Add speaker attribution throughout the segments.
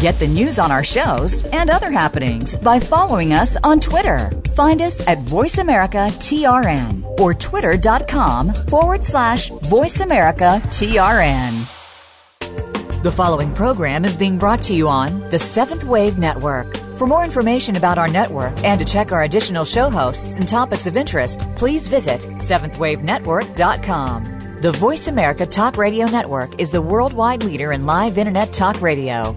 Speaker 1: Get the news on our shows and other happenings by following us on Twitter. Find us at VoiceAmericaTRN or twitter.com forward slash VoiceAmericaTRN. The following program is being brought to you on the Seventh Wave Network. For more information about our network and to check our additional show hosts and topics of interest, please visit SeventhWaveNetwork.com. The Voice America Talk Radio Network is the worldwide leader in live Internet talk radio.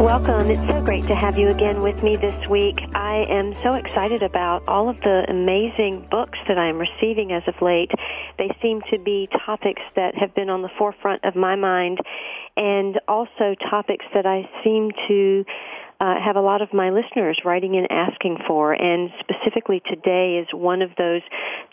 Speaker 2: Welcome. It's so great to have you again with me this week. I am so excited about all of the amazing books that I'm receiving as of late. They seem to be topics that have been on the forefront of my mind and also topics that I seem to uh, have a lot of my listeners writing in asking for, and specifically today is one of those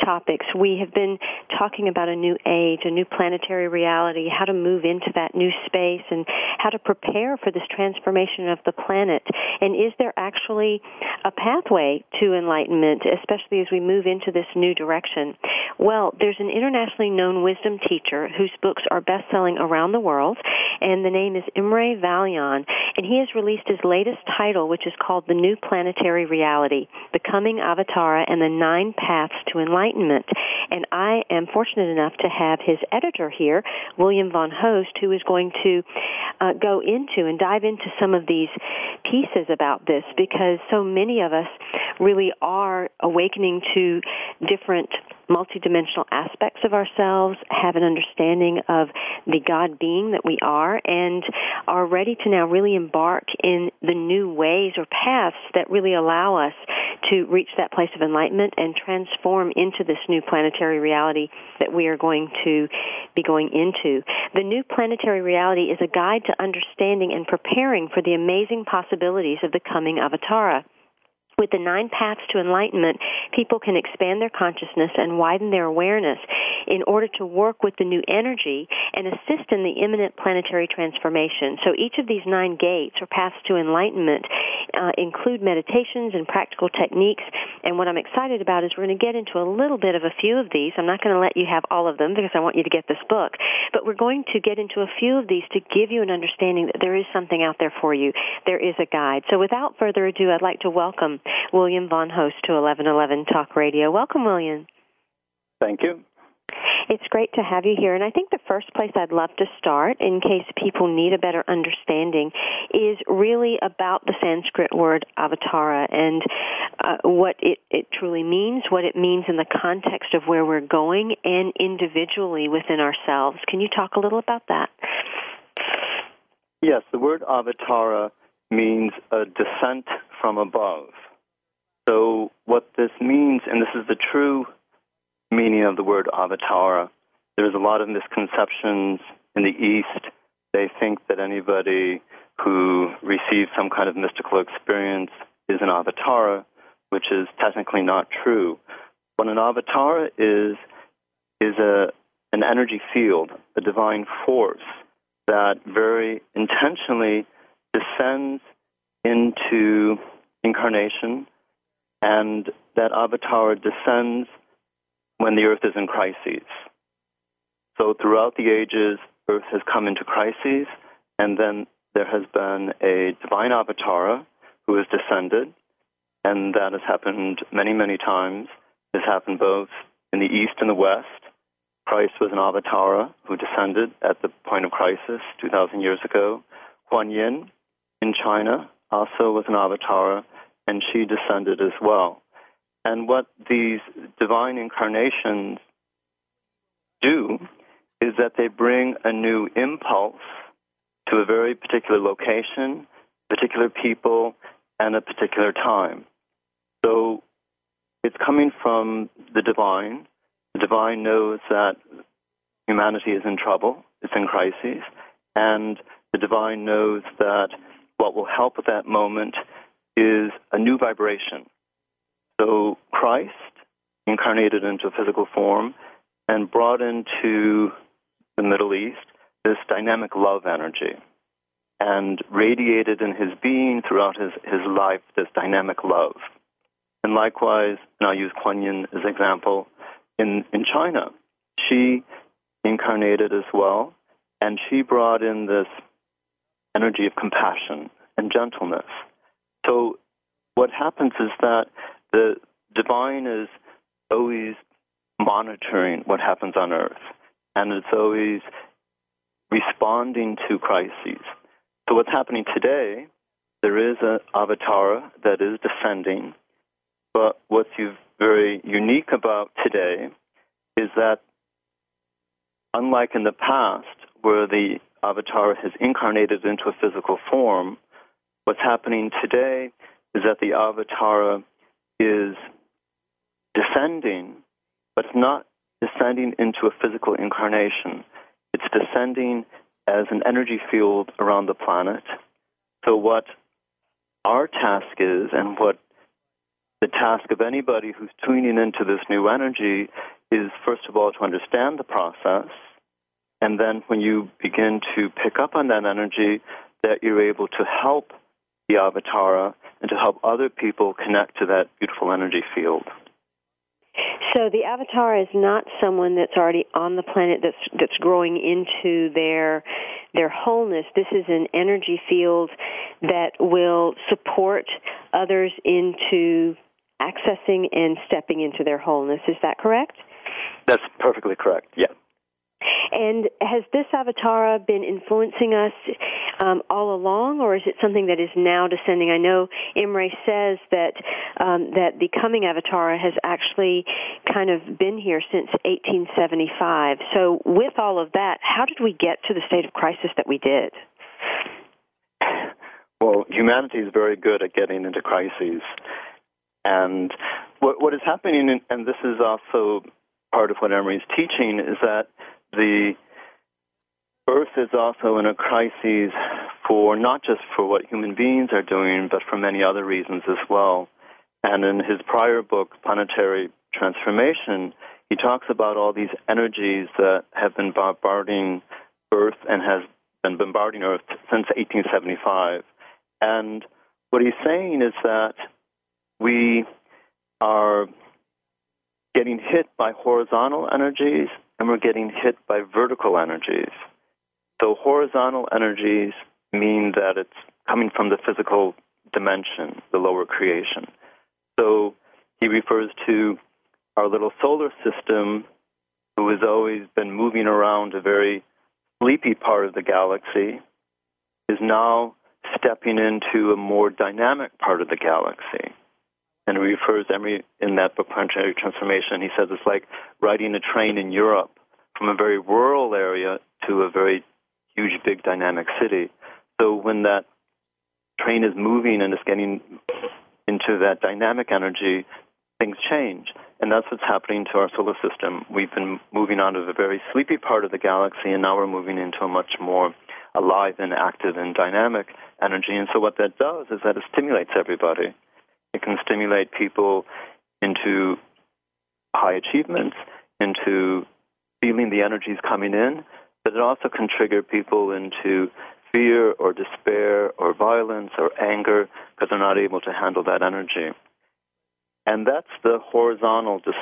Speaker 2: topics. We have been talking about a new age, a new planetary reality, how to move into that new space, and how to prepare for this transformation of the planet. And is there actually a pathway to enlightenment, especially as we move into this new direction? Well, there's an internationally known wisdom teacher whose books are best-selling around the world, and the name is Imre Vallyon, and he has released his latest title, which is called The New Planetary Reality The Coming Avatara and the Nine Paths to Enlightenment. And I am fortunate enough to have his editor here, William Von Holst, who is going to uh, go into and dive into some of these pieces about this because so many of us really are awakening to different multidimensional aspects of ourselves, have an understanding of the God being that we are, and are ready to now really embark in the new ways or paths that really allow us to reach that place of enlightenment and transform into this new planetary reality that we are going to be going into. The new planetary reality is a guide to understanding and preparing for the amazing possibilities of the coming avatara. With the nine paths to enlightenment, people can expand their consciousness and widen their awareness in order to work with the new energy and assist in the imminent planetary transformation. So each of these nine gates or paths to enlightenment uh, include meditations and practical techniques. And what I'm excited about is we're going to get into a little bit of a few of these. I'm not going to let you have all of them because I want you to get this book, but we're going to get into a few of these to give you an understanding that there is something out there for you. There is a guide. So without further ado, I'd like to welcome William Von Holst to 1111 Talk Radio. Welcome, William.
Speaker 3: Thank you.
Speaker 2: It's great to have you here. And I think the first place I'd love to start, in case people need a better understanding, is really about the Sanskrit word avatara and uh, what it, it truly means, what it means in the context of where we're going, and individually within ourselves. Can you talk a little about that?
Speaker 3: Yes, the word avatara means a descent from above. So, what this means, and this is the true meaning of the word avatara, there's a lot of misconceptions in the East. They think that anybody who receives some kind of mystical experience is an avatara, which is technically not true. What an avatara is, is a, an energy field, a divine force that very intentionally descends into incarnation and that avatar descends when the earth is in crises. So throughout the ages, earth has come into crises, and then there has been a divine avatar who has descended, and that has happened many, many times. This happened both in the east and the west. Christ was an avatar who descended at the point of crisis 2,000 years ago. Kuan Yin in China also was an avatar and she descended as well. And what these divine incarnations do is that they bring a new impulse to a very particular location, particular people, and a particular time. So it's coming from the divine. The divine knows that humanity is in trouble, it's in crises, and the divine knows that what will help at that moment is a new vibration. So Christ incarnated into physical form and brought into the Middle East this dynamic love energy and radiated in his being throughout his, his life this dynamic love. And likewise, and I'll use Kuan Yin as an example, in, in China, she incarnated as well, and she brought in this energy of compassion and gentleness. So what happens is that the divine is always monitoring what happens on earth, and it's always responding to crises. So what's happening today, there is an avatar that is descending, but what's very unique about today is that unlike in the past, where the avatar has incarnated into a physical form, what's happening today is that the avatar is descending, but it's not descending into a physical incarnation. It's descending as an energy field around the planet. So, what our task is, and what the task of anybody who's tuning into this new energy is, first of all, to understand the process. And then when you begin to pick up on that energy, that you're able to help the avatara and to help other people connect to that beautiful energy field.
Speaker 2: So the avatar is not someone that's already on the planet that's that's growing into their their wholeness. This is an energy field that will support others into accessing and stepping into their wholeness. Is that correct?
Speaker 3: That's perfectly correct. Yeah.
Speaker 2: And has this avatar been influencing us um, all along, or is it something that is now descending? I know Imre says that um, that the coming avatar has actually kind of been here since 1875. So, with all of that, how did we get to the state of crisis that we did?
Speaker 3: Well, humanity is very good at getting into crises. And what, what is happening, and this is also part of what is teaching, is that the Earth is also in a crisis for not just for what human beings are doing, but for many other reasons as well. And in his prior book, Planetary Transformation, he talks about all these energies that have been bombarding Earth and has been bombarding Earth since 1875. And what he's saying is that we are getting hit by horizontal energies and we're getting hit by vertical energies. So horizontal energies mean that it's coming from the physical dimension, the lower creation. So he refers to our little solar system, who has always been moving around a very sleepy part of the galaxy, is now stepping into a more dynamic part of the galaxy. And he refers Imre in that book, Planetary Transformation. He says it's like riding a train in Europe from a very rural area to a very big, dynamic city. So when that train is moving and is getting into that dynamic energy, things change. And that's what's happening to our solar system. We've been moving out of a very sleepy part of the galaxy, and now we're moving into a much more alive and active and dynamic energy. And so what that does is that it stimulates everybody. It can stimulate people into high achievements, into feeling the energies coming in, but it also can trigger people into fear or despair or violence or anger because they're not able to handle that energy. And that's the horizontal dis-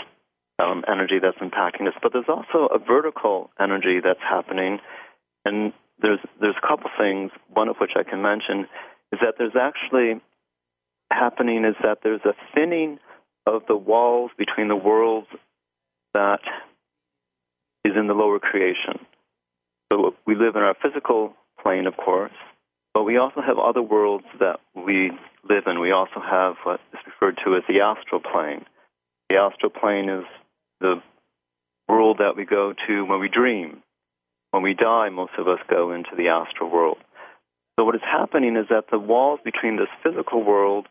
Speaker 3: um, energy that's impacting us. But there's also a vertical energy that's happening, and there's there's a couple things. One of which I can mention is that there's actually happening is that there's a thinning of the walls between the worlds that is in the lower creation. So we live in our physical plane, of course, but we also have other worlds that we live in. We also have what is referred to as the astral plane. The astral plane is the world that we go to when we dream. when we die, most of us go into the astral world. So what is happening is that the walls between this physical world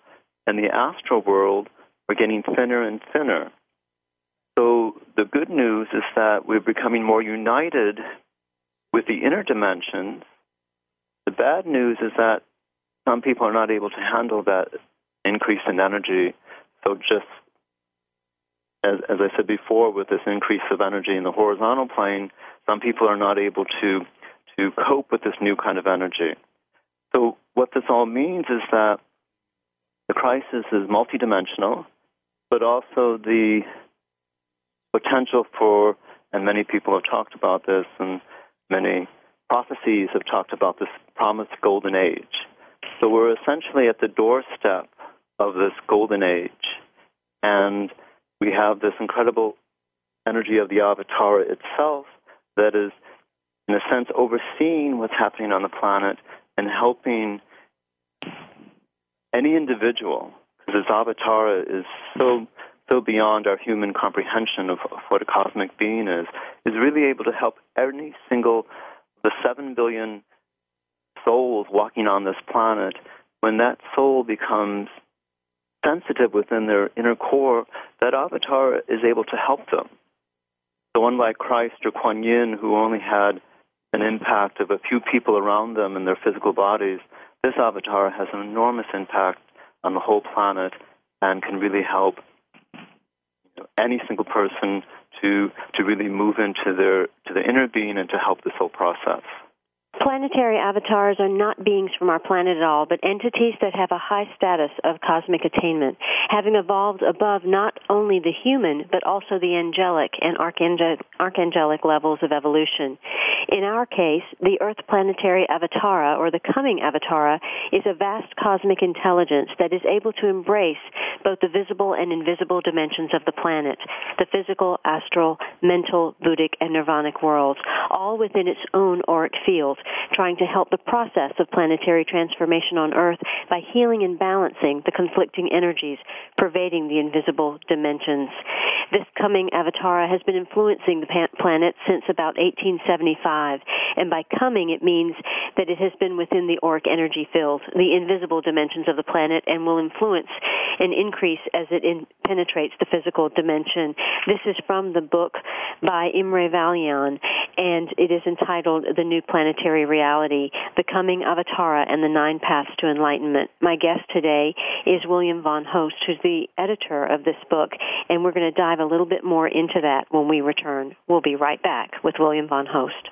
Speaker 3: and the astral world are getting thinner and thinner. So the good news is that we're becoming more united with the inner dimensions. The bad news is that some people are not able to handle that increase in energy. So just as, as I said before, with this increase of energy in the horizontal plane, some people are not able to to cope with this new kind of energy. So what this all means is that the crisis is multidimensional, but also the potential for, and many people have talked about this, and many prophecies have talked about this promised golden age. So we're essentially at the doorstep of this golden age, and we have this incredible energy of the avatar itself that is, in a sense, overseeing what's happening on the planet and helping any individual, because this avatar is so so beyond our human comprehension of, of what a cosmic being is, is really able to help any single of the seven billion souls walking on this planet. When that soul becomes sensitive within their inner core, that avatar is able to help them. So, unlike Christ or Kuan Yin, who only had an impact of a few people around them in their physical bodies, this avatar has an enormous impact on the whole planet and can really help any single person to to really move into their to the inner being and to help this whole process.
Speaker 2: Planetary avatars are not beings from our planet at all, but entities that have a high status of cosmic attainment, having evolved above not only the human, but also the angelic and archangelic levels of evolution. In our case, the Earth planetary avatara, or the coming avatara, is a vast cosmic intelligence that is able to embrace both the visible and invisible dimensions of the planet, the physical, astral, mental, Buddhic, and nirvanic worlds, all within its own auric field trying to help the process of planetary transformation on Earth by healing and balancing the conflicting energies pervading the invisible dimensions. This coming Avatara has been influencing the planet since about 1875, and by coming it means that it has been within the auric energy field, the invisible dimensions of the planet, and will influence and increase as it in, penetrates the physical dimension. This is from the book by Imre Vallyon, and it is entitled The New Planetary Reality, The Coming Avatara and the Nine Paths to Enlightenment. My guest today is William Von Holst, who's the editor of this book, and we're going to dive a little bit more into that when we return. We'll be right back with William Von Holst.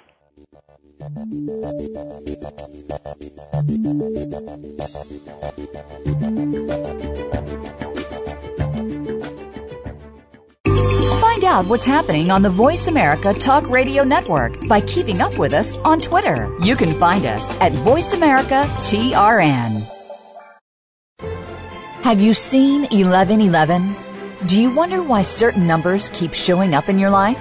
Speaker 1: Find out what's happening on the Voice America Talk Radio Network by keeping up with us on Twitter. You can find us at Voice America TRN. Have you seen 1111? Do you wonder why certain numbers keep showing up in your life?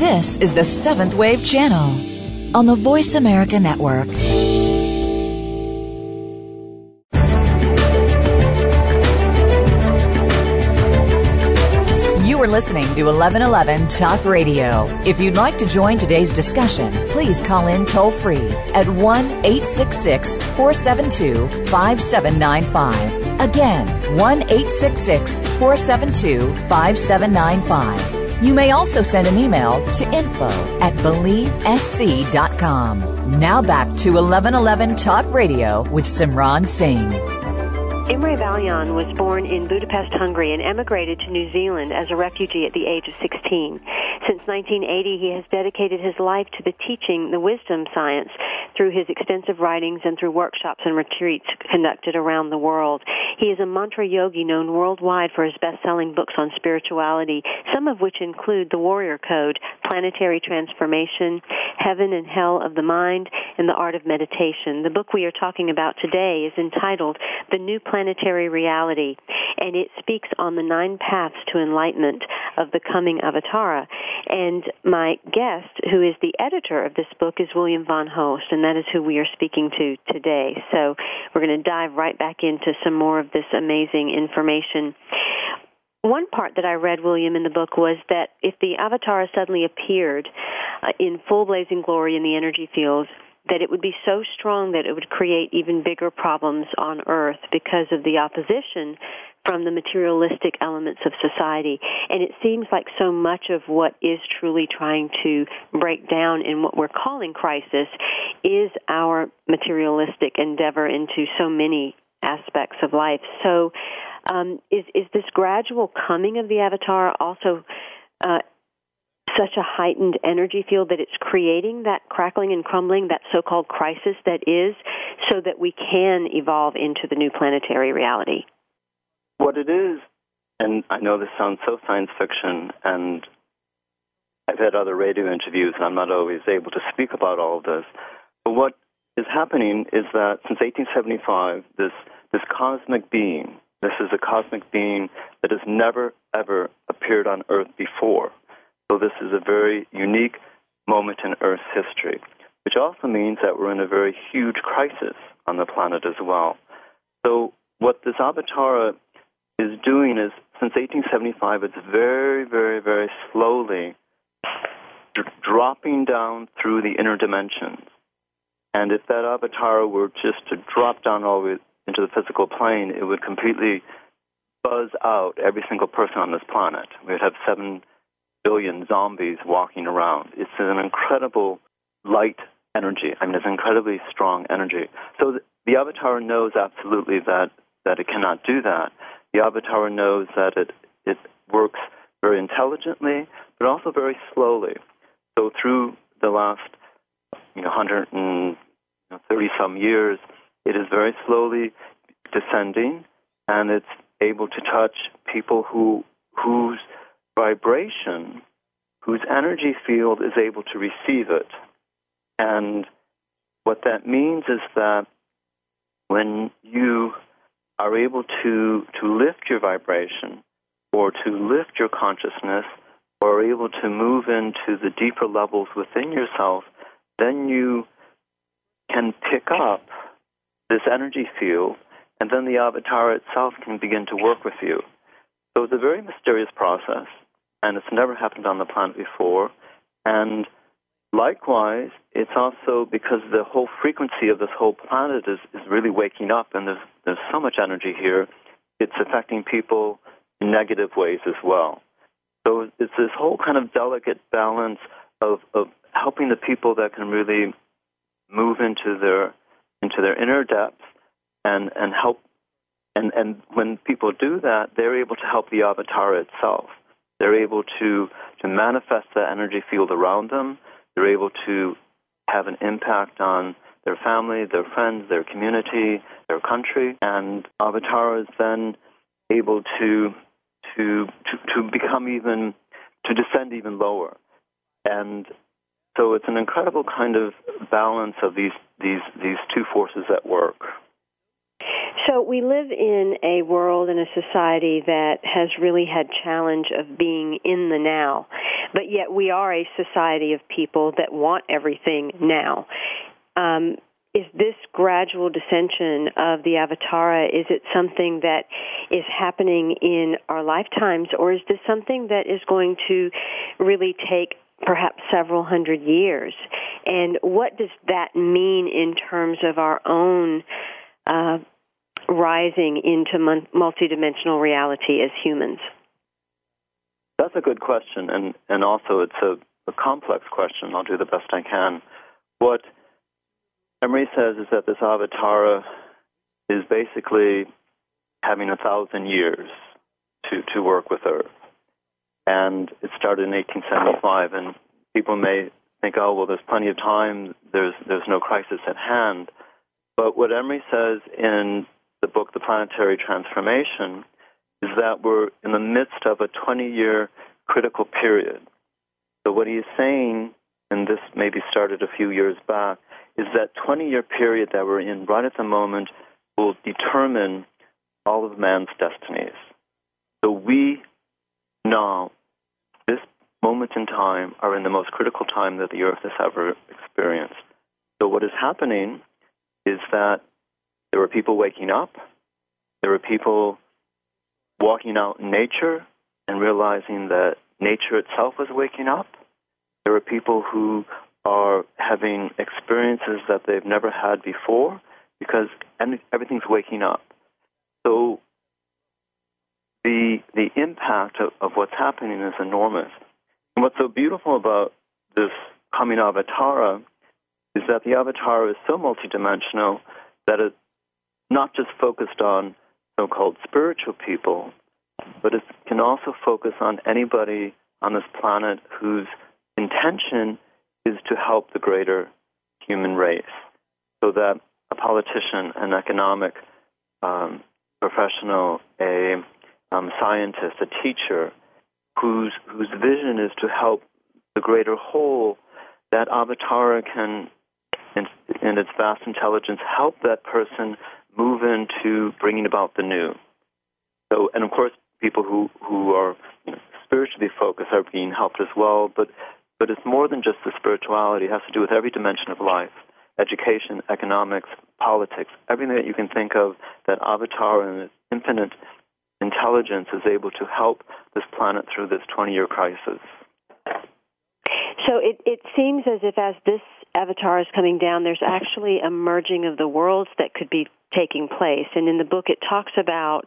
Speaker 1: This is the Seventh Wave Channel on the Voice America Network. You are listening to 1111 Talk Radio. If you'd like to join today's discussion, please call in toll free at 1 866 472 5795. Again, 1 866 472 5795 You may also send an email to info at believesc.com. Now back to 1111 Talk Radio with Simran Singh.
Speaker 2: Imre Vallyon was born in Budapest, Hungary, and emigrated to New Zealand as a refugee at the age of 16. Since 1980, he has dedicated his life to the teaching the wisdom science through his extensive writings and through workshops and retreats conducted around the world. He is a mantra yogi known worldwide for his best-selling books on spirituality, some of which include The Warrior Code, Planetary Transformation, Heaven and Hell of the Mind, and The Art of Meditation. The book we are talking about today is entitled The New Planetary Reality, and it speaks on the nine paths to enlightenment of the coming Avatara. And my guest, who is the editor of this book, is William Von Holst, and that is who we are speaking to today. So we're going to dive right back into some more of this amazing information. One part that I read, William, in the book was that if the avatar suddenly appeared uh, in full blazing glory in the energy fields, that it would be so strong that it would create even bigger problems on Earth because of the opposition from the materialistic elements of society. And it seems like so much of what is truly trying to break down in what we're calling crisis is our materialistic endeavor into so many aspects of life. So, um, is is this gradual coming of the avatar also uh, such a heightened energy field that it's creating that crackling and crumbling, that so-called crisis that is, so that we can evolve into the new planetary reality?
Speaker 3: What it is, and I know this sounds so science fiction, and I've had other radio interviews, and I'm not always able to speak about all of this. But what is happening is that since 1875, this this cosmic being, this is a cosmic being that has never ever appeared on Earth before. So this is a very unique moment in Earth's history, which also means that we're in a very huge crisis on the planet as well. So what this Avatara is doing is, since 1875, it's very, very, very slowly dropping down through the inner dimensions. And if that avatar were just to drop down all the way into the physical plane, it would completely buzz out every single person on this planet. We would have seven billion zombies walking around. It's an incredible light energy. I mean, it's incredibly strong energy. So the avatar knows absolutely that, that it cannot do that the avatar knows that it, it works very intelligently, but also very slowly. So through the last you know, 130 some years, it is very slowly descending, and it's able to touch people who whose vibration, whose energy field is able to receive it. And what that means is that when you are able to, to lift your vibration or to lift your consciousness or are able to move into the deeper levels within yourself, then you can pick up this energy field and then the avatar itself can begin to work with you. So it's a very mysterious process and it's never happened on the planet before. And Likewise, it's also because the whole frequency of this whole planet is, is really waking up, and there's, there's so much energy here, it's affecting people in negative ways as well. So it's this whole kind of delicate balance of, of helping the people that can really move into their into their inner depths and, and help and, and when people do that, they're able to help the avatar itself. They're able to, to manifest the energy field around them they're able to have an impact on their family, their friends, their community, their country, and Avatar is then able to to to, to become even to descend even lower. And so it's an incredible kind of balance of these these these two forces at work.
Speaker 2: So we live in a world and a society that has really had challenge of being in the now, but yet we are a society of people that want everything now. Um, is this gradual dissension of the avatara is it something that is happening in our lifetimes or is this something that is going to really take perhaps several hundred years and what does that mean in terms of our own uh, rising into multidimensional reality as humans?
Speaker 3: That's a good question, and and also it's a, a complex question. I'll do the best I can. What Imre says is that this avatara is basically having a thousand years to to work with Earth, and it started in 1875. And people may think, oh well, there's plenty of time. There's there's no crisis at hand. But what Imre says in the book, The Planetary Transformation, is that we're in the midst of a 20 year critical period. So, what he is saying, and this maybe started a few years back, is that 20 year period that we're in right at the moment will determine all of man's destinies. So, we now, this moment in time, are in the most critical time that the earth has ever experienced. So, what is happening is that there are people waking up, there are people walking out in nature and realizing that nature itself is waking up. There are people who are having experiences that they've never had before because everything's waking up. So the the impact of, of what's happening is enormous. And what's so beautiful about this coming avatara is that the avatar is so multidimensional that it's not just focused on so called spiritual people, but it can also focus on anybody on this planet whose intention is to help the greater human race. So that a politician, an economic um, professional, a um, scientist, a teacher, whose whose vision is to help the greater whole, that avatara can, in, in its vast intelligence, help that person move into bringing about the new. So, and of course, people who who are spiritually focused are being helped as well. But but it's more than just the spirituality. It has to do with every dimension of life: education, economics, politics, everything that you can think of. That Avatar and its infinite intelligence is able to help this planet through this 20-year crisis.
Speaker 2: So it, it seems as if as this avatar is coming down, there's actually a merging of the worlds that could be taking place. And in the book, it talks about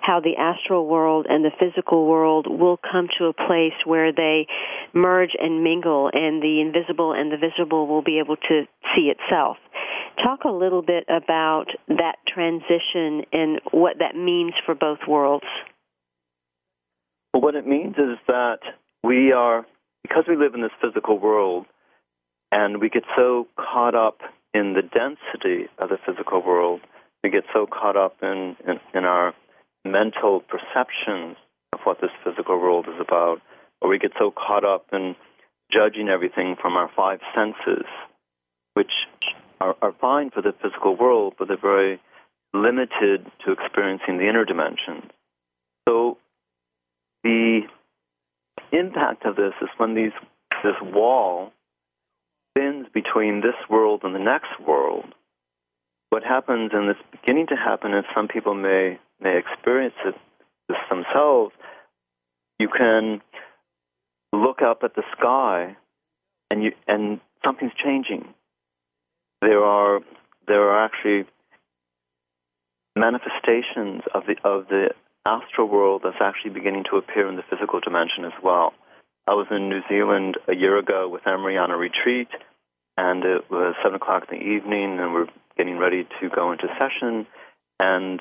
Speaker 2: how the astral world and the physical world will come to a place where they merge and mingle, and the invisible and the visible will be able to see itself. Talk a little bit about that transition and what that means for both worlds.
Speaker 3: Well, what it means is that we are, because we live in this physical world, and we get so caught up in the density of the physical world, we get so caught up in, in, in our mental perceptions of what this physical world is about, or we get so caught up in judging everything from our five senses, which are, are fine for the physical world, but they're very limited to experiencing the inner dimensions. So the impact of this is when these this wall spins between this world and the next world. What happens, and it's beginning to happen, and some people may may experience it this themselves. You can look up at the sky, and you and something's changing. There are there are actually manifestations of the of the astral world that's actually beginning to appear in the physical dimension as well. I was in New Zealand a year ago with Imre on a retreat, and it was seven o'clock in the evening, and we're getting ready to go into session, and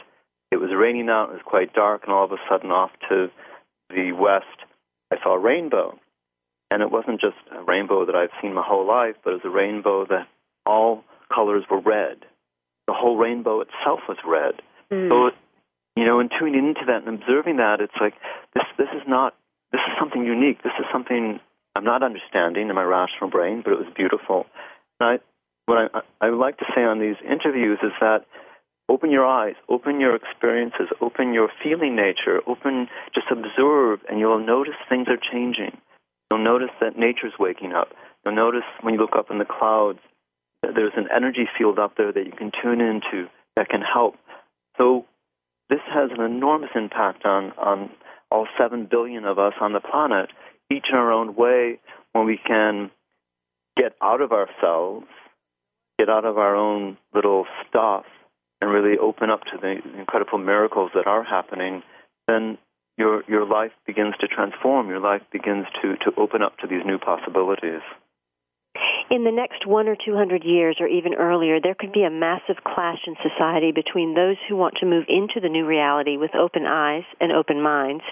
Speaker 3: it was raining out. It was quite dark, and all of a sudden, off to the west, I saw a rainbow, and it wasn't just a rainbow that I've seen my whole life, but it was a rainbow that all colors were red. The whole rainbow itself was red. Mm. So, you know, in tuning into that and observing that, it's like this. This is not this is something unique. This is something I'm not understanding in my rational brain, but it was beautiful. And I, what I, I would like to say on these interviews is that open your eyes, open your experiences, open your feeling nature, open, just observe, and you'll notice things are changing. You'll notice that nature's waking up. You'll notice when you look up in the clouds, that there's an energy field up there that you can tune into that can help. So this has an enormous impact on, on all 7 billion of us on the planet, each in our own way, when we can get out of ourselves, get out of our own little stuff, and really open up to the incredible miracles that are happening, then your your life begins to transform. Your life begins to to open up to these new possibilities.
Speaker 2: In the next one or two hundred years, or even earlier, there could be a massive clash in society between those who want to move into the new reality with open eyes and open minds,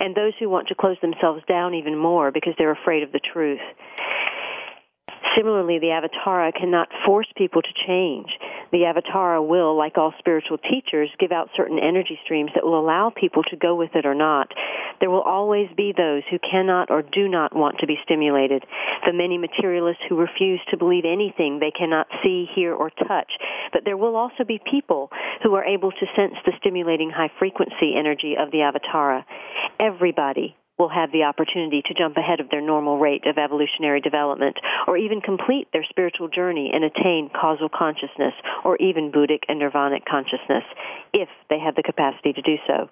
Speaker 2: and those who want to close themselves down even more because they're afraid of the truth. Similarly, the Avatara cannot force people to change. The Avatara will, like all spiritual teachers, give out certain energy streams that will allow people to go with it or not. There will always be those who cannot or do not want to be stimulated. The many materialists who refuse to believe anything they cannot see, hear, or touch. But there will also be people who are able to sense the stimulating high frequency energy of the Avatara. Everybody will have the opportunity to jump ahead of their normal rate of evolutionary development, or even complete their spiritual journey and attain causal consciousness, or even Buddhic and nirvanic consciousness, if they have the capacity to do so.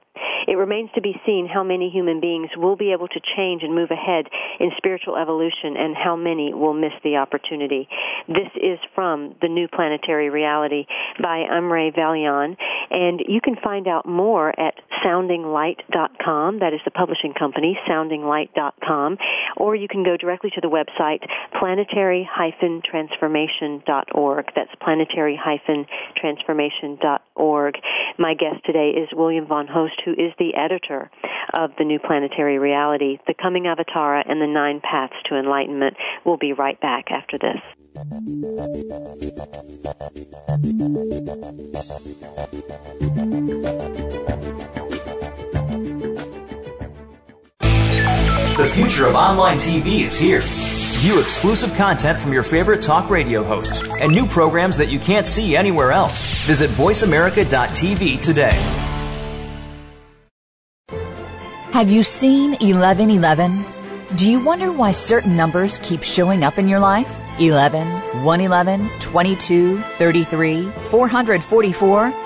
Speaker 2: It remains to be seen how many human beings will be able to change and move ahead in spiritual evolution and how many will miss the opportunity. This is from The New Planetary Reality by Imre Vallyon, and you can find out more at soundinglight.com. That is the publishing company, soundinglight.com, or you can go directly to the website planetary-transformation.org. That's planetary-transformation.org. My guest today is William Von Holst, who is the editor of the New Planetary Reality, The Coming Avatara, and the Nine Paths to Enlightenment. We'll be right back after this.
Speaker 4: The future of online TV is here. View exclusive content from your favorite talk radio hosts and new programs that you can't see anywhere else. Visit VoiceAmerica.tv today.
Speaker 1: Have you seen 1111? Do you wonder why certain numbers keep showing up in your life? 11, 111, 22, 33, 444?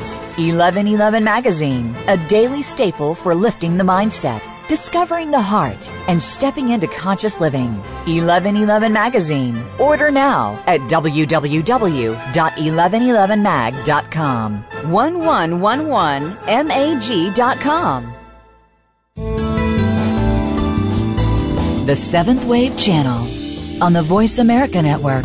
Speaker 1: 1111 Magazine, a daily staple for lifting the mindset, discovering the heart, and stepping into conscious living. 1111 Magazine. Order now at www.1111mag.com. 1111mag.com. The Seventh Wave Channel on the Voice America Network.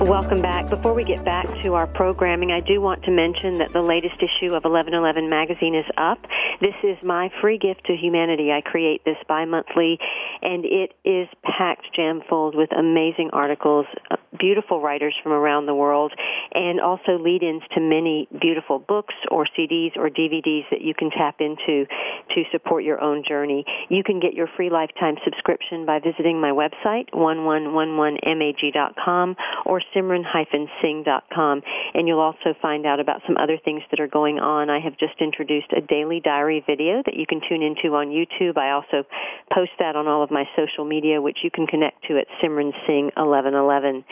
Speaker 2: Welcome back. Before we get back to our programming, I do want to mention that the latest issue of 1111 magazine is up. This is my free gift to humanity. I create this bi-monthly and it is packed jam full with amazing articles, uh, beautiful writers from around the world, and also lead-ins to many beautiful books or CDs or DVDs that you can tap into to support your own journey. You can get your free lifetime subscription by visiting my website, 1111mag.com or simran-singh.com. And you'll also find out about some other things that are going on. I have just introduced a daily diary video that you can tune into on YouTube. I also post that on all of my social media, which you can connect to at Simran Singh 1111.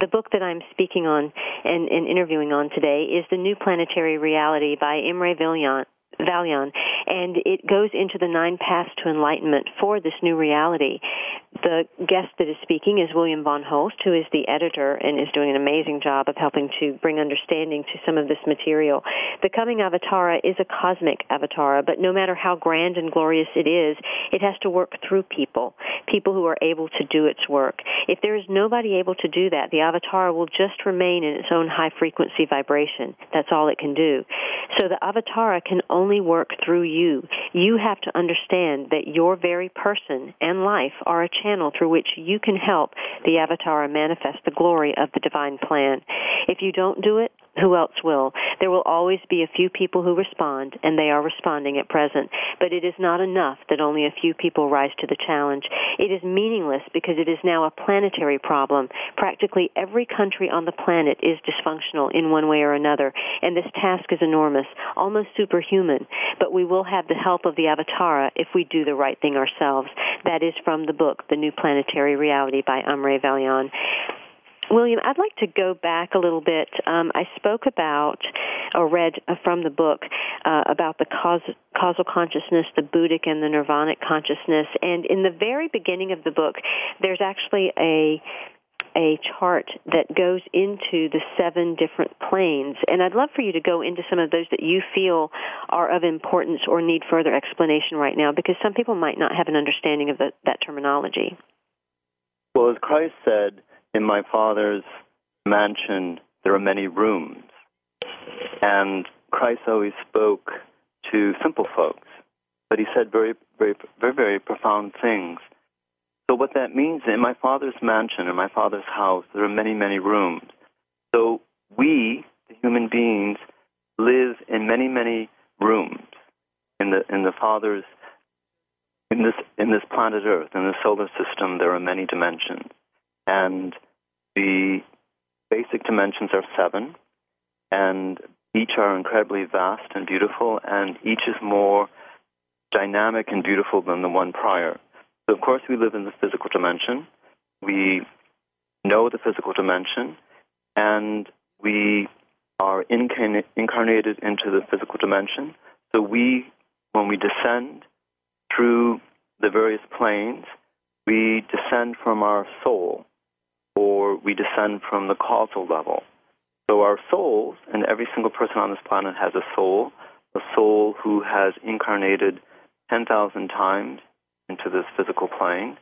Speaker 2: The book that I'm speaking on and, and interviewing on today is The New Planetary Reality by Imre Vallyon. Vallyon, and it goes into the nine paths to enlightenment for this new reality. The guest that is speaking is William Von Holst, who is the editor and is doing an amazing job of helping to bring understanding to some of this material. The coming Avatara is a cosmic Avatara, but no matter how grand and glorious it is, it has to work through people, people who are able to do its work. If there is nobody able to do that, the Avatara will just remain in its own high frequency vibration. That's all it can do. So the avatara can only work through you. You have to understand that your very person and life are a channel through which you can help the avatar manifest the glory of the divine plan. If you don't do it, who else will? There will always be a few people who respond, and they are responding at present. But it is not enough that only a few people rise to the challenge. It is meaningless because it is now a planetary problem. Practically every country on the planet is dysfunctional in one way or another, and this task is enormous, almost superhuman. But we will have the help of the Avatara if we do the right thing ourselves. That is from the book, The New Planetary Reality by Imre Vallyon. William, I'd like to go back a little bit. Um, I spoke about, or read from the book, uh, about the cause, causal consciousness, the Buddhic and the Nirvanic consciousness. And in the very beginning of the book, there's actually a a chart that goes into the seven different planes. And I'd love for you to go into some of those that you feel are of importance or need further explanation right now, because some people might not have an understanding of the, that terminology.
Speaker 3: Well, as Christ said, in my father's mansion there are many rooms. And Christ always spoke to simple folks, but he said very, very, very, very profound things. So what that means in my father's mansion, in my father's house, there are many, many rooms. So we, the human beings, live in many, many rooms in the in the father's in this in this planet Earth, in the solar system, there are many dimensions. And the basic dimensions are seven, and each are incredibly vast and beautiful, and each is more dynamic and beautiful than the one prior. So, of course, we live in the physical dimension. We know the physical dimension, and we are incarnated into the physical dimension. So, we, when we descend through the various planes, we descend from our soul or we descend from the causal level. So our souls, and every single person on this planet has a soul, a soul who has incarnated 10,000 times into this physical plane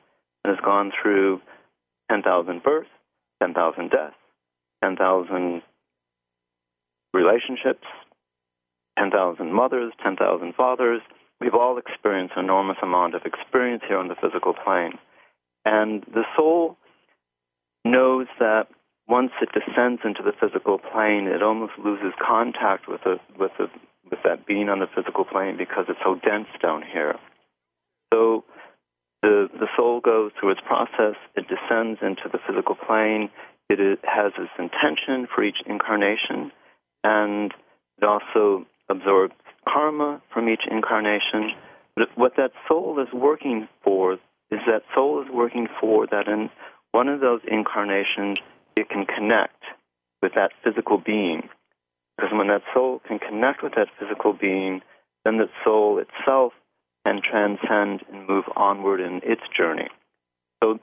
Speaker 3: and has gone through 10,000 births, 10,000 deaths, 10,000 relationships, 10,000 mothers, 10,000 fathers. We've all experienced an enormous amount of experience here on the physical plane. And the soul knows that once it descends into the physical plane, it almost loses contact with the, with the, with that being on the physical plane because it's so dense down here. So the the soul goes through its process. It descends into the physical plane. It has its intention for each incarnation, and it also absorbs karma from each incarnation. But what that soul is working for is that soul is working for that in one of those incarnations, it can connect with that physical being. Because when that soul can connect with that physical being, then that soul itself can transcend and move onward in its journey. So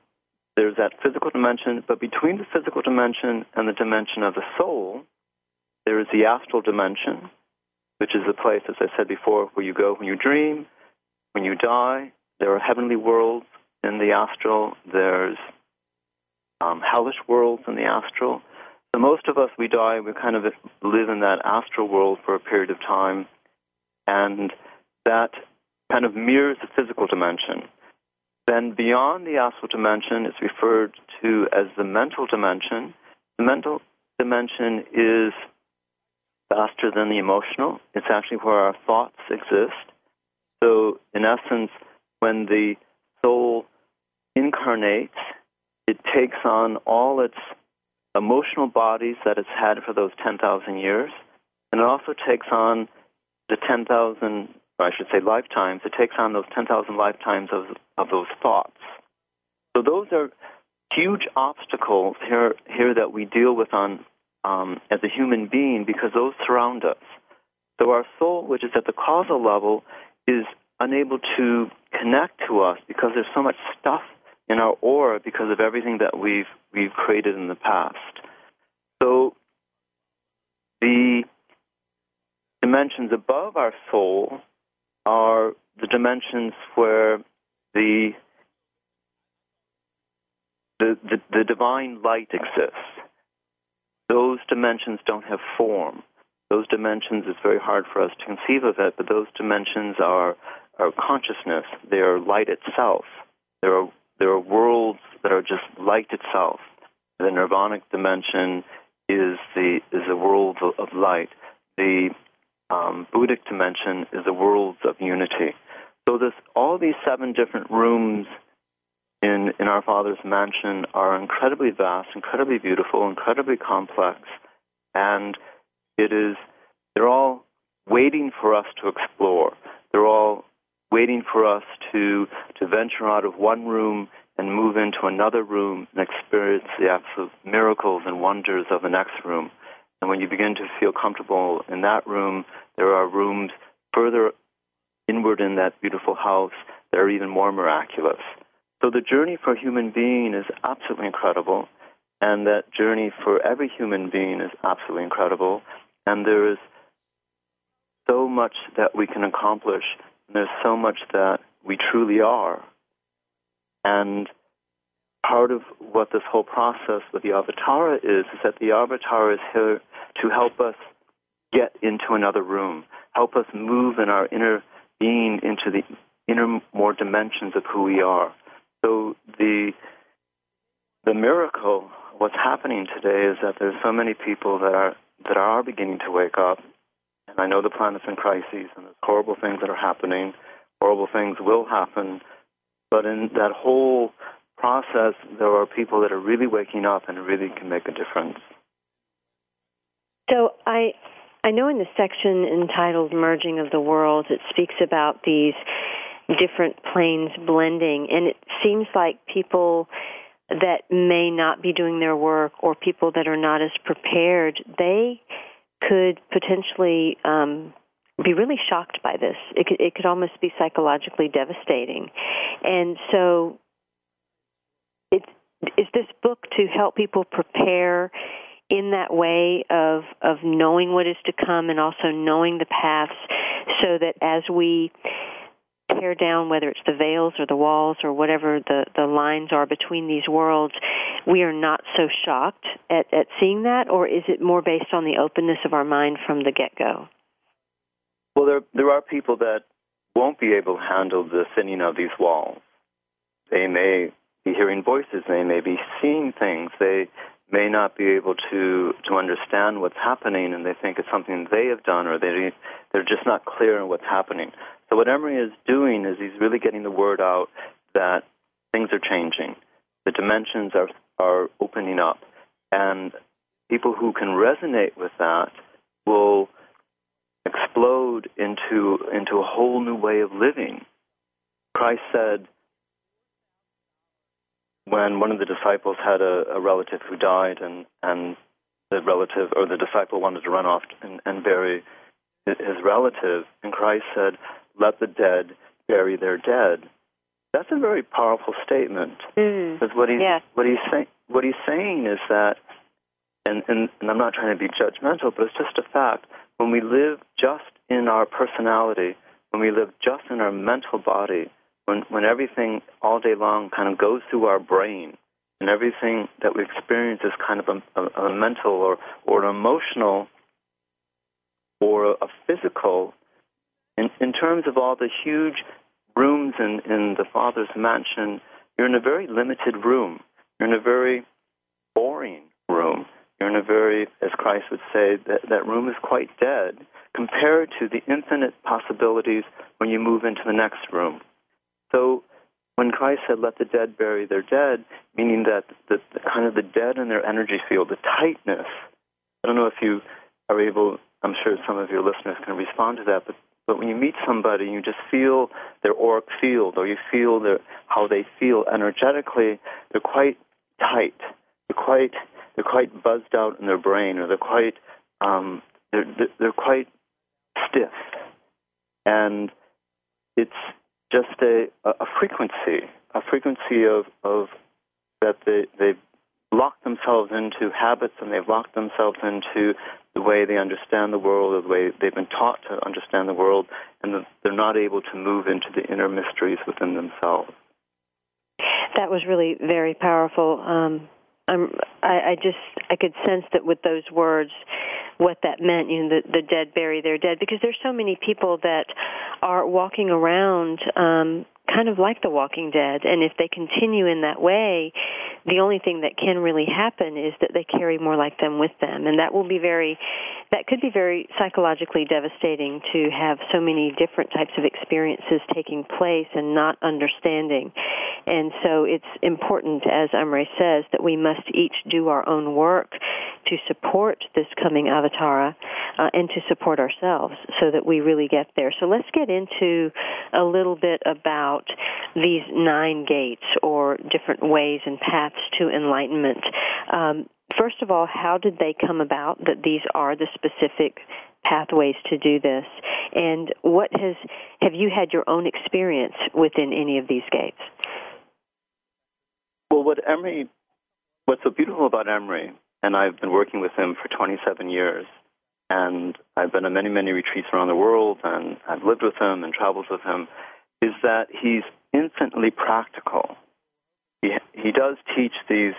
Speaker 3: there's that physical dimension, but between the physical dimension and the dimension of the soul, there is the astral dimension, which is the place, as I said before, where you go when you dream, when you die. There are heavenly worlds in the astral. There's um, hellish worlds in the astral. So most of us, we die, we kind of live in that astral world for a period of time, and that kind of mirrors the physical dimension. Then beyond the astral dimension, it's referred to as the mental dimension. The mental dimension is faster than the emotional. It's actually where our thoughts exist. So, in essence, when the soul incarnates it takes on all its emotional bodies that it's had for those 10,000 years, and it also takes on the 10,000, I should say lifetimes, it takes on those 10,000 lifetimes of, of those thoughts. So those are huge obstacles here, here that we deal with on um, as a human being because those surround us. So our soul, which is at the causal level, is unable to connect to us because there's so much stuff in our aura because of everything that we've we've created in the past. So the dimensions above our soul are the dimensions where the the, the, the divine light exists. Those dimensions don't have form. those dimensions, it's very hard for us to conceive of it, but those dimensions are, are consciousness. They are light itself. There are, there are worlds that are just light itself. The nirvanic dimension is the, is a world of, light. The um, Buddhic dimension is the worlds of unity. So this, all these seven different rooms in, in our Father's mansion are incredibly vast, incredibly beautiful, incredibly complex, and it is they're all waiting for us to explore. They're all waiting for us to to venture out of one room and move into another room and experience the absolute miracles and wonders of the next room. And when you begin to feel comfortable in that room, there are rooms further inward in that beautiful house that are even more miraculous. So the journey for a human being is absolutely incredible, and that journey for every human being is absolutely incredible. And there is so much that we can accomplish, and there's so much that we truly are. And part of what this whole process with the Avatara is, is that the Avatara is here to help us get into another room, help us move in our inner being into the inner more dimensions of who we are. So the the miracle, what's happening today, is that there's so many people that are that are beginning to wake up. And I know the planet's in crises, and there's horrible things that are happening. Horrible things will happen, but in that whole process, there are people that are really waking up and really can make a difference.
Speaker 2: So I I know in the section entitled Merging of the Worlds, it speaks about these different planes blending, and it seems like people that may not be doing their work or people that are not as prepared, they could potentially um, be really shocked by this. It could, it could almost be psychologically devastating. And so, it, is this book to help people prepare in that way of of knowing what is to come and also knowing the paths so that as we tear down whether it's the veils or the walls or whatever the the lines are between these worlds we are not so shocked at at seeing that or is it more based on the openness of our mind from the get go
Speaker 3: well there there are people that won't be able to handle the thinning of these walls they may be hearing voices they may be seeing things they may not be able to to understand what's happening, and they think it's something they have done, or they they're just not clear on what's happening. So what Imre is doing is he's really getting the word out that things are changing, the dimensions are are opening up, and people who can resonate with that will explode into into a whole new way of living. Christ said when one of the disciples had a, a relative who died, and and the relative or the disciple wanted to run off and, and bury his relative, and Christ said, "Let the dead bury their dead." That's a very powerful statement.
Speaker 2: Mm.
Speaker 3: Because what he's what he's saying what he's saying is that, and, and and I'm not trying to be judgmental, but it's just a fact. When we live just in our personality, when we live just in our mental body, when when everything all day long kind of goes through our brain and everything that we experience is kind of a, a, a mental or or an emotional or a physical in in terms of all the huge rooms in in the father's mansion you're in a very limited room you're in a very boring room you're in a very as christ would say that that room is quite dead compared to the infinite possibilities when you move into the next room so when Christ said, "Let the dead bury their dead," meaning that the, the kind of the dead in their energy field, the tightness. I don't know if you are able. I'm sure some of your listeners can respond to that, but but when you meet somebody, you just feel their auric field, or you feel their how they feel energetically. They're quite tight. They're quite they're quite buzzed out in their brain, or they're quite um, they're they're quite stiff, and it's just a, a frequency, a frequency of, of that they, they've locked themselves into habits and they've locked themselves into the way they understand the world, or the way they've been taught to understand the world, and they're not able to move into the inner mysteries within themselves.
Speaker 2: That was really very powerful. Um, I'm, I, I just I could sense that with those words, what that meant. You know, the, the dead bury their dead because there's so many people that are walking around um, kind of like the Walking Dead, and if they continue in that way, the only thing that can really happen is that they carry more like them with them, and that will be very, that could be very psychologically devastating to have so many different types of experiences taking place and not understanding. And so it's important, as Imre says, that we must each do our own work to support this coming avatara uh, and to support ourselves so that we really get there. So let's get into a little bit about these nine gates or different ways and paths to enlightenment. Um, first of all, how did they come about that these are the specific pathways to do this? And what has have you had your own experience within any of these gates?
Speaker 3: Well, what Imre, what's so beautiful about Imre, and I've been working with him for 27 years, and I've been on many, many retreats around the world, and I've lived with him and traveled with him, is that he's infinitely practical. He, he does teach these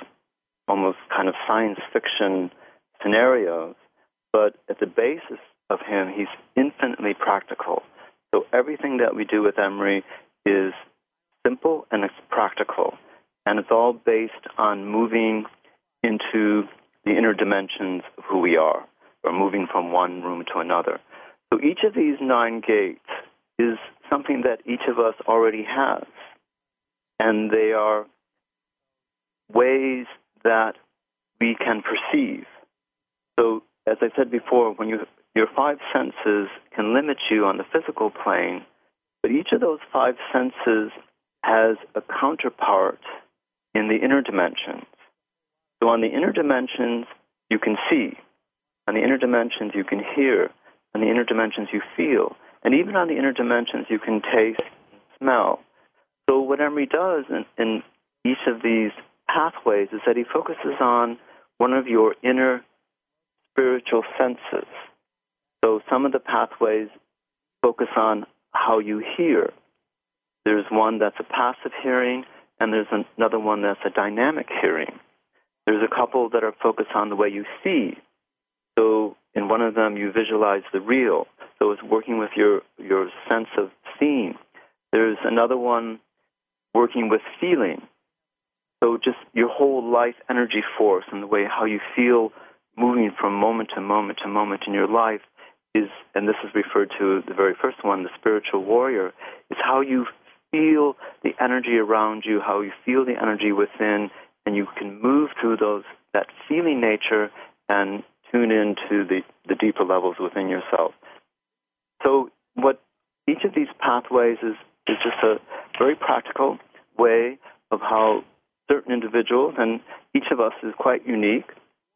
Speaker 3: almost kind of science fiction scenarios, but at the basis of him, he's infinitely practical. So everything that we do with Imre is simple and it's practical. And it's all based on moving into the inner dimensions of who we are, or moving from one room to another. So each of these nine gates is something that each of us already has. And they are ways that we can perceive. So, as I said before, when you, your five senses can limit you on the physical plane, but each of those five senses has a counterpart in the inner dimensions. So, on the inner dimensions, you can see. On the inner dimensions, you can hear. On the inner dimensions, you feel. And even on the inner dimensions, you can taste, smell. So what Imre does in, in each of these pathways is that he focuses on one of your inner spiritual senses. So some of the pathways focus on how you hear. There's one that's a passive hearing, and there's another one that's a dynamic hearing. There's a couple that are focused on the way you see. So in one of them, you visualize the real. So it's working with your, your sense of seeing. There's another one working with feeling. So just your whole life energy force and the way how you feel moving from moment to moment to moment in your life is, and this is referred to the very first one, the spiritual warrior, is how you feel the energy around you, how you feel the energy within, and you can move through those that feeling nature and tune into the, the deeper levels within yourself. So, what each of these pathways is, is just a very practical way of how certain individuals, and each of us is quite unique.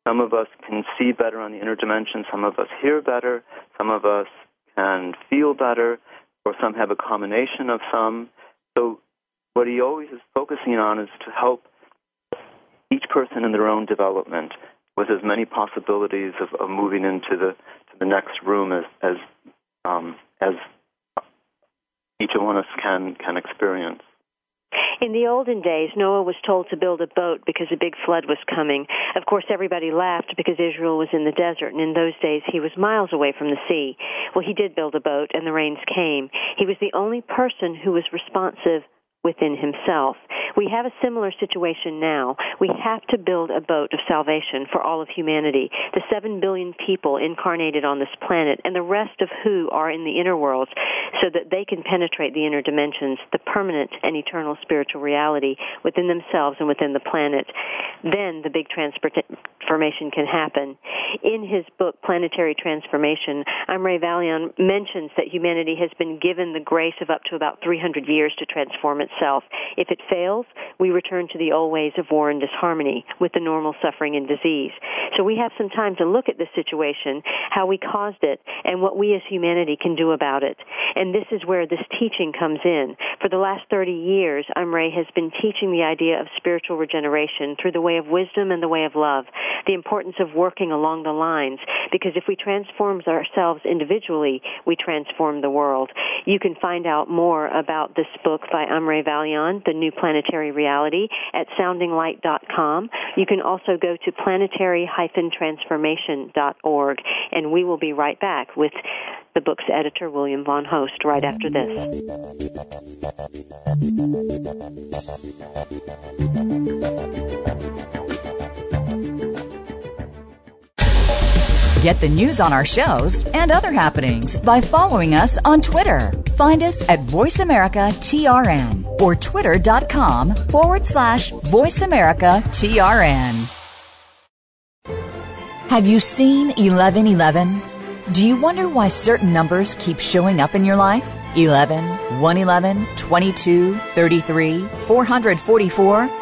Speaker 3: Some of us can see better on the inner dimension, some of us hear better, some of us can feel better, or some have a combination of some. So, what he always is focusing on is to help each person in their own development with as many possibilities of, of moving into the to the next room as as um, as each one of us can can experience.
Speaker 2: In the olden days, Noah was told to build a boat because a big flood was coming. Of course, everybody laughed because Israel was in the desert, and in those days he was miles away from the sea. Well, he did build a boat, and the rains came. He was the only person who was responsive within himself. We have a similar situation now. We have to build a boat of salvation for all of humanity, the seven billion people incarnated on this planet, and the rest of who are in the inner worlds, so that they can penetrate the inner dimensions, the permanent and eternal spiritual reality within themselves and within the planet. Then the big transformation can happen. In his book, Planetary Transformation, Imre Vallyon mentions that humanity has been given the grace of up to about 300 years to transform itself. If it fails, we return to the old ways of war and disharmony with the normal suffering and disease. So we have some time to look at this situation, how we caused it, and what we as humanity can do about it. And this is where this teaching comes in. For the last 30 years, Imre has been teaching the idea of spiritual regeneration through the way of wisdom and the way of love. the importance of working along the lines, because if we transform ourselves individually, we transform the world. You can find out more about this book by Imre Vallyon, The New Planetary Reality, at soundinglight.com. You can also go to planetary-transformation.org, and we will be right back with the book's editor, William Von Holst, right after this.
Speaker 1: Get the news on our shows and other happenings by following us on Twitter. Find us at VoiceAmericaTRN or twitter.com forward slash VoiceAmericaTRN. Have you seen 1111? Do you wonder why certain numbers keep showing up in your life? 11, 111, 22, 33, 444?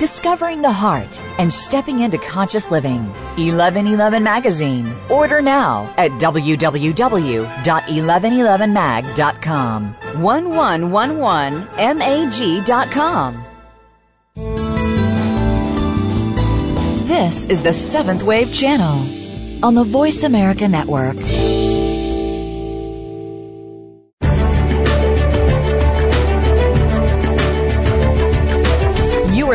Speaker 1: discovering the heart, and stepping into conscious living. 1111 Magazine. Order now at www.1111mag.com. 1111mag.com. This is the Seventh Wave Channel on the Voice America Network.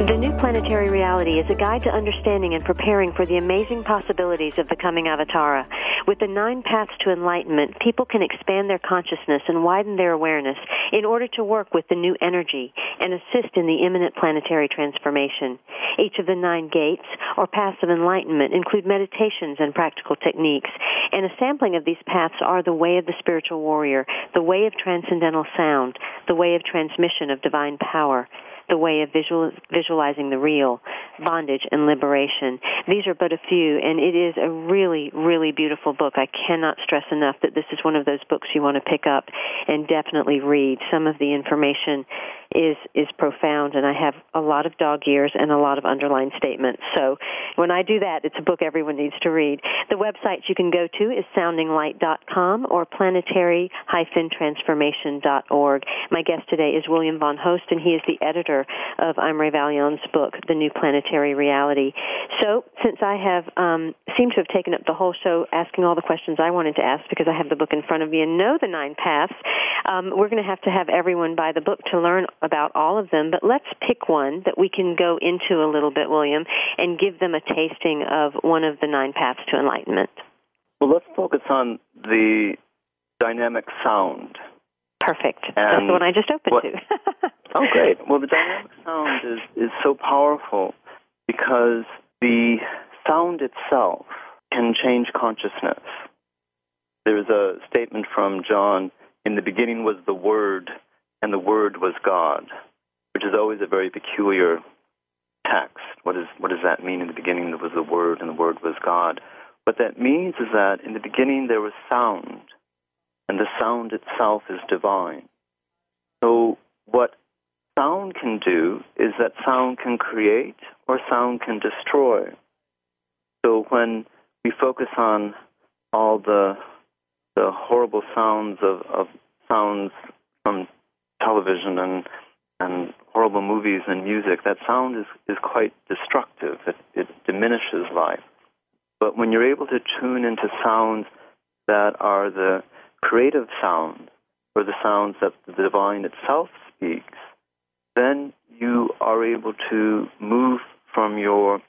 Speaker 2: The New Planetary Reality is a guide to understanding and preparing for the amazing possibilities of the coming Avatara. With the nine paths to enlightenment, people can expand their consciousness and widen their awareness in order to work with the new energy and assist in the imminent planetary transformation. Each of the nine gates, or paths of enlightenment, include meditations and practical techniques, and a sampling of these paths are the way of the spiritual warrior, the way of transcendental sound, the way of transmission of divine power, the way of visual, visualizing the real, bondage and liberation. These are but a few, and it is a really, really beautiful book. I cannot stress enough that this is one of those books you want to pick up and definitely read. Some of the information is is profound and I have a lot of dog ears and a lot of underlined statements. So when I do that, it's a book everyone needs to read. The websites you can go to is soundinglight.com or planetary-transformation.org. My guest today is William Von Holst and he is the editor of Imre Vallyon's book, The New Planetary Reality. So since I have um, seemed to have taken up the whole show asking all the questions I wanted to ask because I have the book in front of me and know the nine paths, um, we're going to have to have everyone buy the book to learn about all of them, but let's pick one that we can go into a little bit, William, and give them a tasting of one of the nine paths to enlightenment.
Speaker 3: Well, let's focus on the dynamic sound.
Speaker 2: Perfect. And That's the one I just opened what,
Speaker 3: to. oh, great. Well, the dynamic sound is, is so powerful because the sound itself can change consciousness. There's a statement from John in the beginning was the Word, and the Word was God, which is always a very peculiar text. What, is, what does that mean? In the beginning there was the Word, and the Word was God. What that means is that in the beginning there was sound, and the sound itself is divine. So, what sound can do is that sound can create or sound can destroy. So, when we focus on all the the horrible sounds of, of sounds from television and and horrible movies and music, that sound is, is quite destructive. It, it diminishes life. But when you're able to tune into sounds that are the creative sounds, or the sounds that the divine itself speaks, then you are able to move from your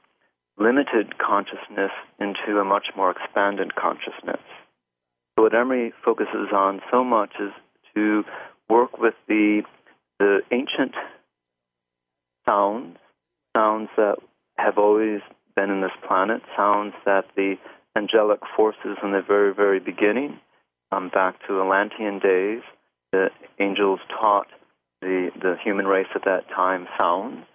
Speaker 3: limited consciousness into a much more expanded consciousness. So what Imre focuses on so much is to work with the the ancient sounds, sounds that have always been in this planet, sounds that the angelic forces in the very, very beginning, um, back to Atlantean days, the angels taught the, the human race at that time sounds.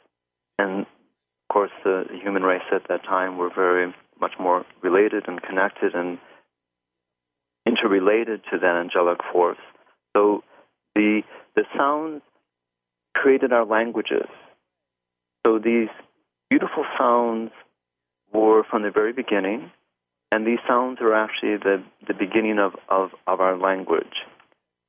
Speaker 3: And of course, the human race at that time were very much more related and connected and interrelated to that angelic force. So the the sounds created our languages. So these beautiful sounds were from the very beginning, and these sounds are actually the, the beginning of, of, of our language.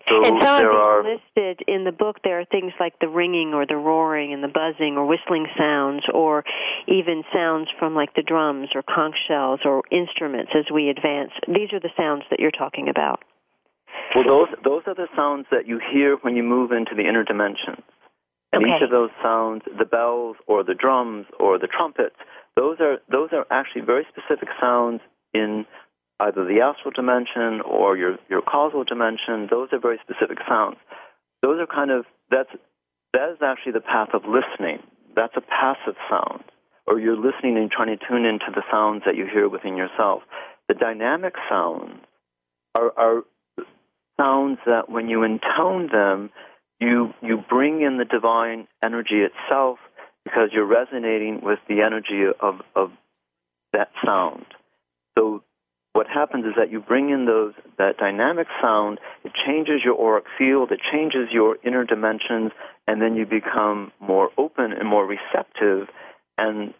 Speaker 2: So and some there of these are, listed in the book, there are things like the ringing or the roaring and the buzzing or whistling sounds, or even sounds from like the drums or conch shells or instruments as we advance. These are the sounds that you're talking about.
Speaker 3: Well, those those are the sounds that you hear when you move into the inner dimensions. And
Speaker 2: okay.
Speaker 3: each of those sounds, the bells or the drums or the trumpets, those are those are actually very specific sounds in either the astral dimension or your your causal dimension. Those are very specific sounds. Those are kind of that's that is actually the path of listening. That's a passive sound, or you're listening and trying to tune into the sounds that you hear within yourself. The dynamic sounds are, are sounds that when you intone them, you you bring in the divine energy itself because you're resonating with the energy of, of that sound. So what happens is that you bring in those that dynamic sound, it changes your auric field, it changes your inner dimensions, and then you become more open and more receptive and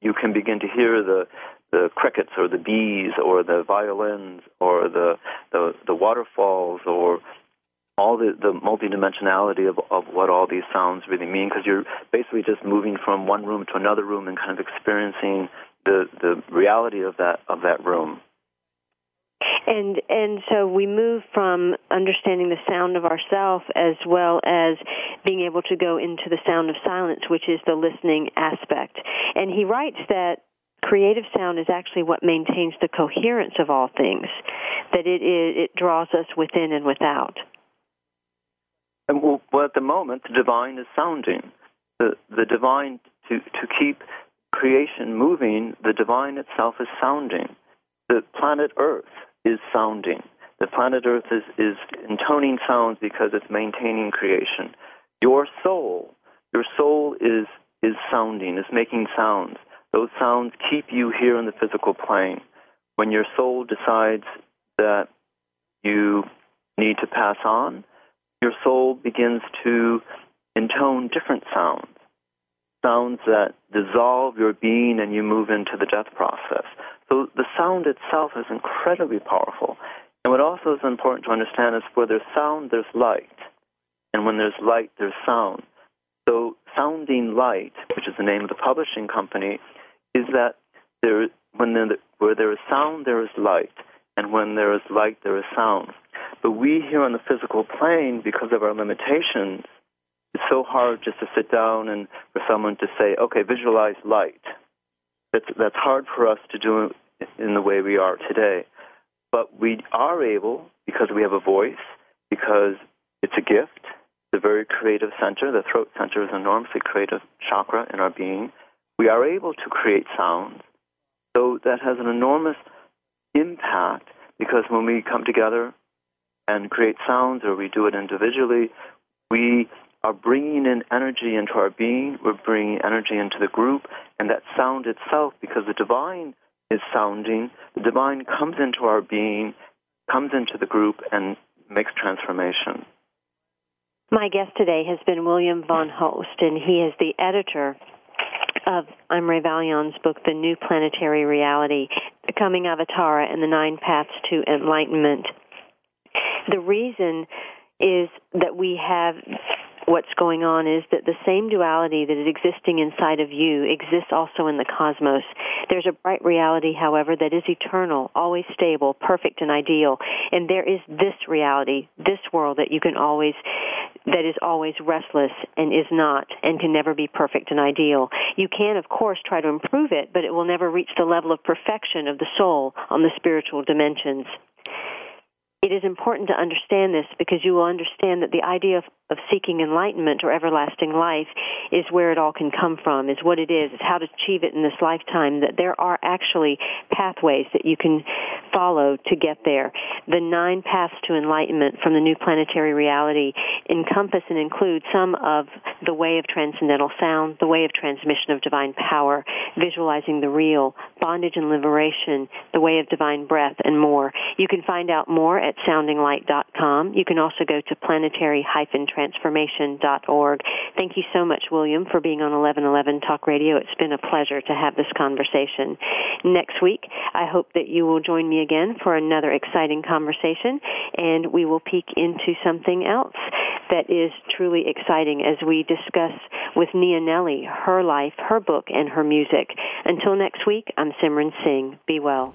Speaker 3: you can begin to hear the the crickets or the bees or the violins or the the, the waterfalls or all the, the multidimensionality of, of what all these sounds really mean because you're basically just moving from one room to another room and kind of experiencing the, the reality of that of that room.
Speaker 2: And and so we move from understanding the sound of ourself as well as being able to go into the sound of silence, which is the listening aspect. And he writes that creative sound is actually what maintains the coherence of all things, that it, it, it draws us within and without.
Speaker 3: And well, well, at the moment, the divine is sounding. The, the divine, to, to keep creation moving, the divine itself is sounding. The planet Earth is sounding. The planet Earth is, is intoning sounds because it's maintaining creation. Your soul, your soul is, is sounding, is making sounds. Those sounds keep you here in the physical plane. When your soul decides that you need to pass on, your soul begins to intone different sounds, sounds that dissolve your being and you move into the death process. So the sound itself is incredibly powerful. And what also is important to understand is where there's sound, there's light. And when there's light, there's sound. So Sounding Light, which is the name of the publishing company, is that there, when there, where there is sound, there is light. And when there is light, there is sound. But we here on the physical plane, because of our limitations, it's so hard just to sit down and for someone to say, okay, visualize light. That's, that's hard for us to do in the way we are today. But we are able, because we have a voice, because it's a gift, the very creative center, the throat center is an enormously creative chakra in our being. We are able to create sounds. So that has an enormous impact because when we come together and create sounds or we do it individually, we are bringing in energy into our being, we're bringing energy into the group, and that sound itself, because the divine is sounding, the divine comes into our being, comes into the group, and makes transformation.
Speaker 2: My guest today has been William Von Holst, and he is the editor of Imre Vallyon's book, The New Planetary Reality, The Coming Avatara and the Nine Paths to Enlightenment. The reason is that we have what's going on is that the same duality that is existing inside of you exists also in the cosmos. There's a bright reality, however, that is eternal, always stable, perfect, and ideal. And there is this reality, this world that you can always that is always restless and is not and can never be perfect and ideal. You can, of course, try to improve it, but it will never reach the level of perfection of the soul on the spiritual dimensions. It is important to understand this because you will understand that the idea of of seeking enlightenment or everlasting life is where it all can come from, is what it is, is how to achieve it in this lifetime, that there are actually pathways that you can follow to get there. The nine paths to enlightenment from the new planetary reality encompass and include some of the way of transcendental sound, the way of transmission of divine power, visualizing the real, bondage and liberation, the way of divine breath, and more. You can find out more at soundinglight.com. You can also go to planetary-transcendental transformation.org. Thank you so much, William, for being on 1111 Talk Radio. It's been a pleasure to have this conversation. Next week, I hope that you will join me again for another exciting conversation, and we will peek into something else that is truly exciting as we discuss with Nia Nelly her life, her book, and her music. Until next week, I'm Simran Singh. Be well.